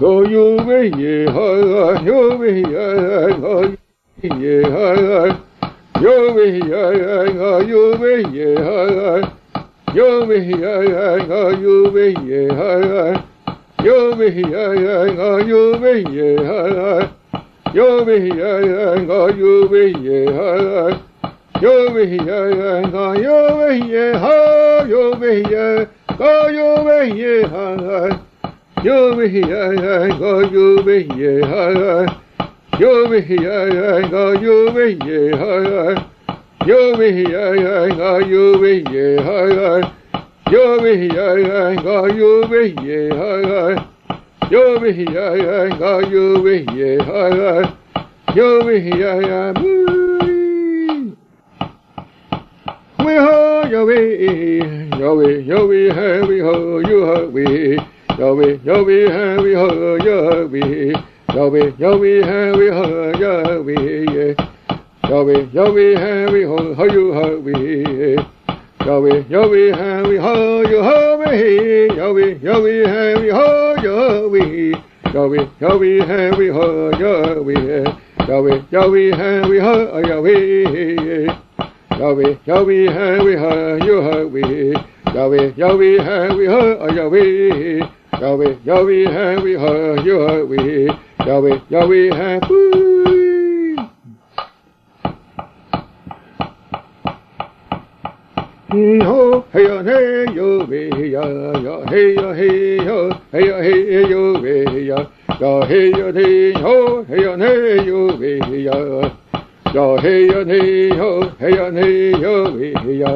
Go you me, yeah, hi, hi, you me, yeah, hi, hi, yeah, hi, hi. Yo me yo yo yo me ye yo me yo yo yo me ye yo me yo yo yo me ye yo me yo yo yo me ye yo me yo yo yo me ye yo me yo be me ye yo me yo yo yo me ye Yobi yai ga yobi ye hai hai. Yobi yai ga yobi ye hai hai. Yobi yai ga yobi ye hai hai. Yobi yai ga yobi ye hai hai. Yobi yai boo. We ho yobi yobi yobi hai we ho you ho we. Yobi yobi hai we ho you ho we. Yahweh, Yahweh, Yahweh, Yahweh, Yahweh, Yahweh, Yahweh, how you Yahweh, Yahweh, Yahweh, Yahweh, how you Yahweh, Yahweh, Yahweh, Yahweh, how Yahweh, Yahweh, Yahweh, Yahweh, how Yahweh, Yahweh, Yahweh, Yahweh, how Yahweh, Yahweh, Yahweh, Yahweh, how Yahweh, Yahweh, Yahweh, Yahweh, how Yahweh, Yahweh, Yahweh, Yahweh, how Yahweh be yo be ha boo ho hey yo hey yo be yo hey yo hey yo hey yo hey yo be yo yo hey yo hey ho hey yo hey yo be yo yo hey yo hey ho hey yo hey yo be yo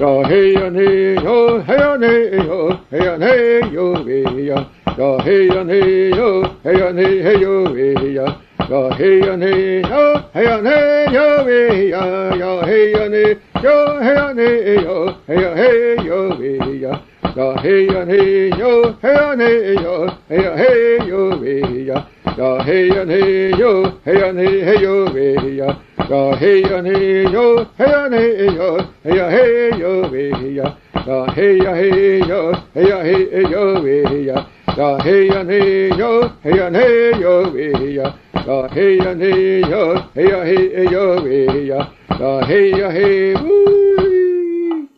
yo hey yo hey ho hey yo hey ho hey yo hey yo be yo Go hey on hey yo, hey on hey hey yo, hey ya. Go hey on hey yo, hey on hey yo, hey ya. Go hey on hey yo, hey on hey yo, hey on hey yo, hey ya. Go hey on hey yo, hey on hey yo, hey on hey yo, hey ya. Go hey on hey yo, hey on hey hey yo, hey ya. Go hey on hey yo, hey on hey yo, hey on hey yo, hey ya. Go hey on hey yo, hey on hey yo, hey ya da hey ya hey yo hey ya hey yo hey ya. Da hey ya hey yo hey ya hey yo hey ya. Da hey ya hey woo.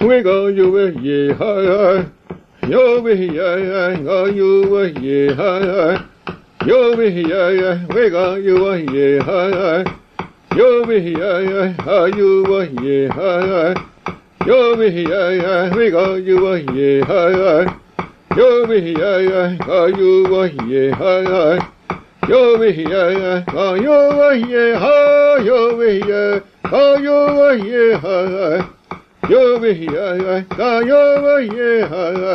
We go you we ye hi hi. Yo we ya ya go you we ye hi hi. Yo we ya ya we go you we ye hi hi. Yo we ya ha you we ye hi hi. Yo me hi ya mi go you wa ye hi ya. Yo me hi ya ya go you wa ye hi ya. Yo me hi ya ya go you wa ye ha yo mi hi ya go you wa ye hi ya. Yo me hi ya ya go you wa ye hi ya.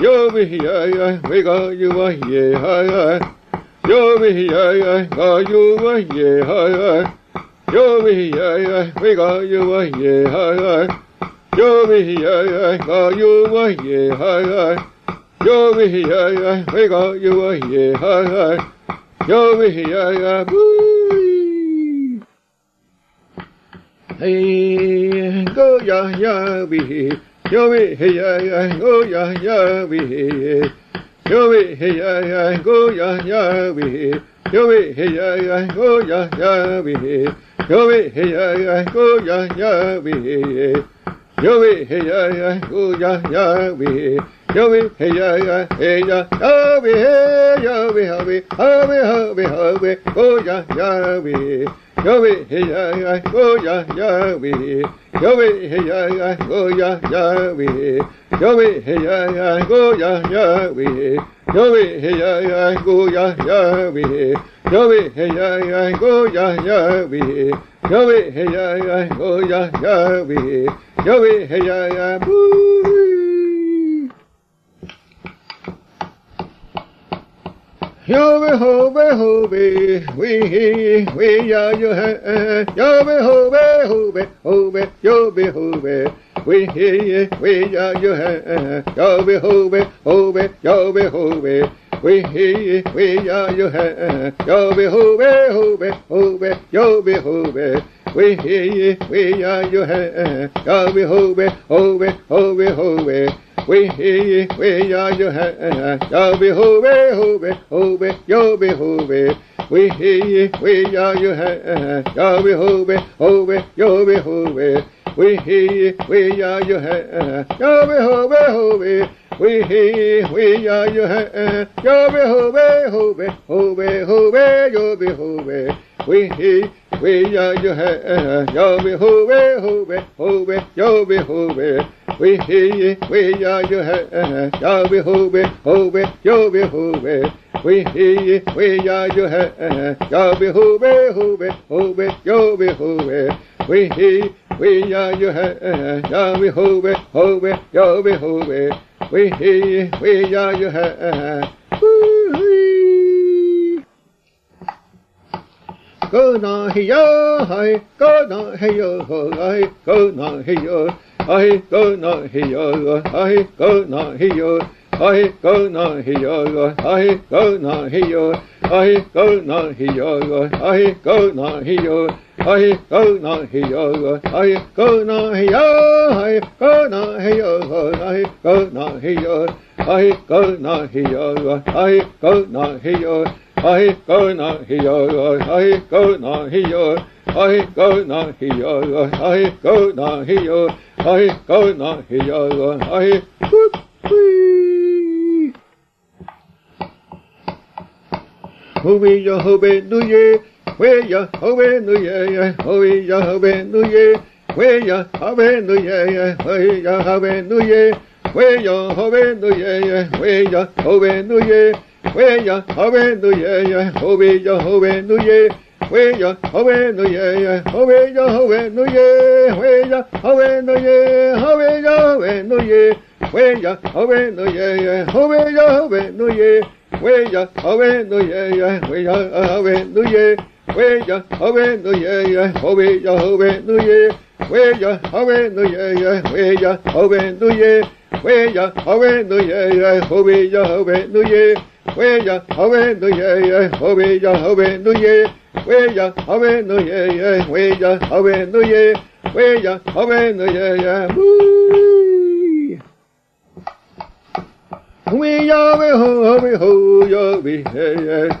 Yo me hi ya ya mi go you wa ye hi ya. Yo me hi ya ya go you wa ye hi ya. Yo me hi ya ya mi go you wa ye hi ya. Yomi yai ga you wa ye hai hai. Yomi yai we ga yo wa ye hai hai. Yomi yai ga Hey go ya ya we Yomi hey ya go ya ya we Yomi hey ya go ya ya we Yomi hey ya go ya ya we Yomi hey ya go ya ya we Yahweh, hey, yeah, yeah, oh, yeah, Yahweh. Yahweh, hey, yeah, yeah, hey, yeah, Yahweh, hey, Yahweh, Yahweh, Yahweh, Yahweh, Yahweh, oh, yeah, Yahweh. Yahweh, hey, yeah, yeah, oh, yeah, Yahweh. Yahweh, hey, yeah, yeah, oh, yeah, Yahweh. Yahweh, hey, yeah, yeah, oh, yeah, Yahweh. Yahweh, hey, yeah, yeah, oh, yeah, Yahweh. Yahweh, hey, yeah, yeah, oh, yeah, Yahweh. Yo be hey, yeah, yeah, oh, yeah, Yahweh, Yahweh, hey, yeah, be ho be ho be we, we, ho be ho be Hove, be ho be we, we, yeah, you, Yahweh, Hove, Hove, Yahweh, Hove, we we ya yo he yo be ho be ho be ho be yo be ho be we he we ya yo he yo be ho be ho be ho be ho be we he we ya yo he yo be ho be ho be ho be yo be ho be we he we ya yo he yo be ho be ho be yo be ho be we he we ya yo he yo be ho be ho be we he we ya yo ha ya be ho be ho be ho be ho be yo be ho be we he we ya yo ha ya be ho be ho be ho be yo be ho be we he we ya yo ha ya be ho be ho be yo be ho be we he we ya yo ha ya be ho be ho be ho be yo be ho be we he we ya yo ha ya be ho be ho be yo be ho be we we ya yo ha go na hi yo hi go na hi yo hi go na hi yo hi go na hi yo hi go na hi yo hi go na hi yo hi go na hi yo hi go na hi yo hi go na hi yo hi go na hi yo hi go na hi yo hi go hi yo hi go hi yo hi go hi yo hi go hi yo I go na he I go na he I go na he I go na he I go na he I Hobe ya hobe nu ye, we ya hobe nu ye, Way ya hallelujah, way ya hallelujah, way ya hallelujah, way ya hallelujah, way ya hallelujah, way ya hallelujah. Way ya, hallelujah, hallelujah, hallelujah, way ya, hallelujah, hallelujah, hallelujah, way ya, hallelujah, hallelujah, hallelujah, way ya, hallelujah, way ya, hallelujah. Way ya, hallelujah, hallelujah, hallelujah. Where ya, hallelujah, yeah, where ya, hallelujah, where ya, hallelujah, yeah, where ya, hallelujah, where ya, hallelujah, yeah, where ya, hallelujah, where ya, hallelujah, yeah, where ya, hallelujah, where ya, hallelujah, yeah, woo. We Yahweh, ho, ho, ho, Yahweh, yeah, yeah.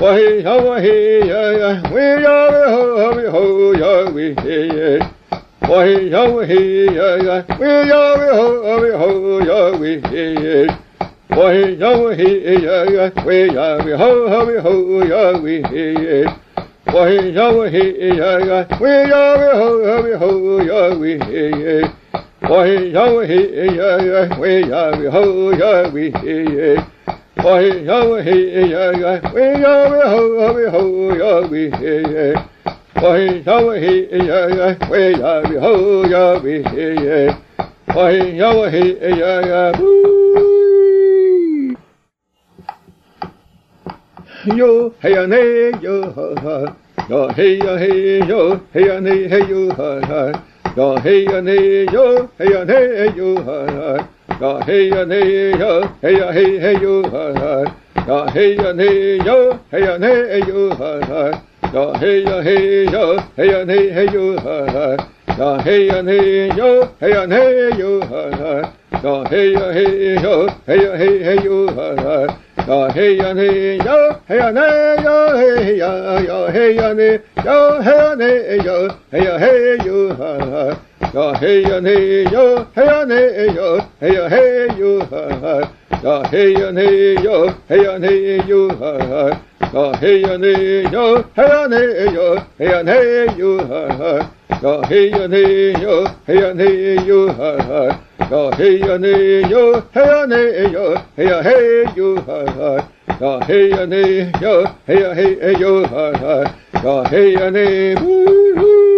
Wahi ya wahi ya ya, we ya we ho we ho ya we ye. Wahi ya wahi ya ya, we ya we ho we ho ya we ye. Wahi ya wahi ya ya, we ya we ho ho we ho ya we ye. Wahi ya wahi ya ya, we ya we ho ho we ho ya we ye. Wahi ya wahi ya ya, we ya we ho ya we ye. Oi, yo, hey, yo, yo, we, yo, we, ho, we, ho, yo, we, hey, hey. Oi, yo, hey, yo, yo, we, yo, we, ho, yo, we, hey, hey. Oi, yo, hey, yo, yo, woo. Yo, hey, yo, nay, yo, ha, ha. Yo, hey, yo, hey, yo, hey, yo, nay, hey, yo, ha, ha. Yo, hey, yo, nay, yo, hey, yo, nay, yo, ha, ha. Ja, heja, heja, heja, heja, hejo, har, har. Ja, heja, heja, heja, hejo, har, har. Ja, heja, heja, heja, hejo, har, har. Ja, heja, heja, heja, hejo, har, har. Ja, heja, heja, heja, hejo, har, har. Ja, heja, heja, heja, heja, heja, ja, heja, heja, heja, hejo, har, har ja hey ja hey yo, hey ja hey yo, hey ja hey yo, ja hey ja hey yo, hey ja hey yo, hey ja hey yo, ja hey yo, hey ja hey yo, hey ja hey yo, hey ja hey yo, hey yo, hey ja hey yo, hey ja hey yo, ja hey yo, hey ja hey yo, hey ja hey yo, ja hey ja hey yo, hey ja hey yo, ja hey ja hey